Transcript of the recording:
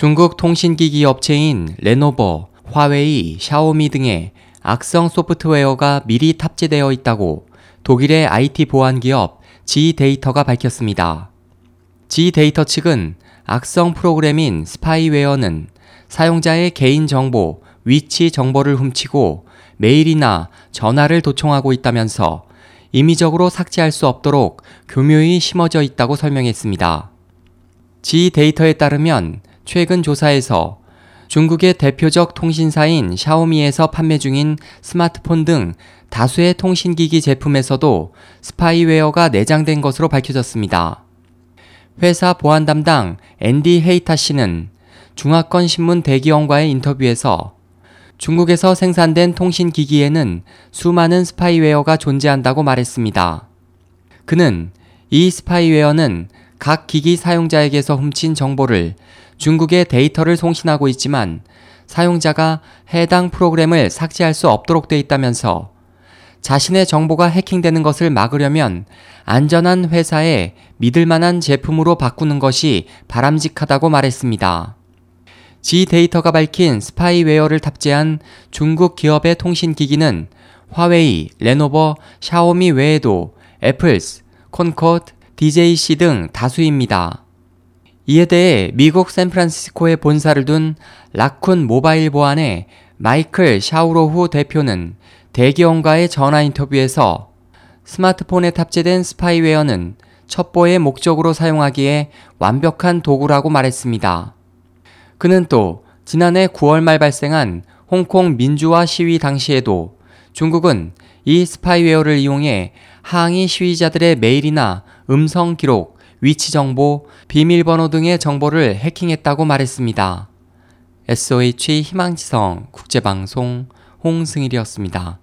중국 통신기기 업체인 레노버, 화웨이, 샤오미 등의 악성 소프트웨어가 미리 탑재되어 있다고 독일의 IT 보안 기업 G데이터가 밝혔습니다. G데이터 측은 악성 프로그램인 스파이웨어는 사용자의 개인 정보, 위치 정보를 훔치고 메일이나 전화를 도청하고 있다면서 임의적으로 삭제할 수 없도록 교묘히 심어져 있다고 설명했습니다. G데이터에 따르면 최근 조사에서 중국의 대표적 통신사인 샤오미에서 판매 중인 스마트폰 등 다수의 통신기기 제품에서도 스파이웨어가 내장된 것으로 밝혀졌습니다. 회사 보안 담당 앤디 헤이타 씨는 중화권 신문 대기원과의 인터뷰에서 중국에서 생산된 통신기기에는 수많은 스파이웨어가 존재한다고 말했습니다. 그는 이 스파이웨어는 각 기기 사용자에게서 훔친 정보를 중국에 데이터를 송신하고 있지만 사용자가 해당 프로그램을 삭제할 수 없도록 돼 있다면서 자신의 정보가 해킹되는 것을 막으려면 안전한 회사의 믿을 만한 제품으로 바꾸는 것이 바람직하다고 말했습니다. G 데이터가 밝힌 스파이웨어를 탑재한 중국 기업의 통신기기는 화웨이, 레노버, 샤오미 외에도 애플스, 콘코드, DJC 등 다수입니다. 이에 대해 미국 샌프란시스코에 본사를 둔 라쿤 모바일 보안의 마이클 샤우로후 대표는 대기원과의 전화 인터뷰에서 스마트폰에 탑재된 스파이웨어는 첩보의 목적으로 사용하기에 완벽한 도구라고 말했습니다. 그는 또 지난해 9월 말 발생한 홍콩 민주화 시위 당시에도 중국은 이 스파이웨어를 이용해 항의 시위자들의 메일이나 음성 기록, 위치 정보, 비밀번호 등의 정보를 해킹했다고 말했습니다. SOH 희망지성 국제방송 홍승일이었습니다.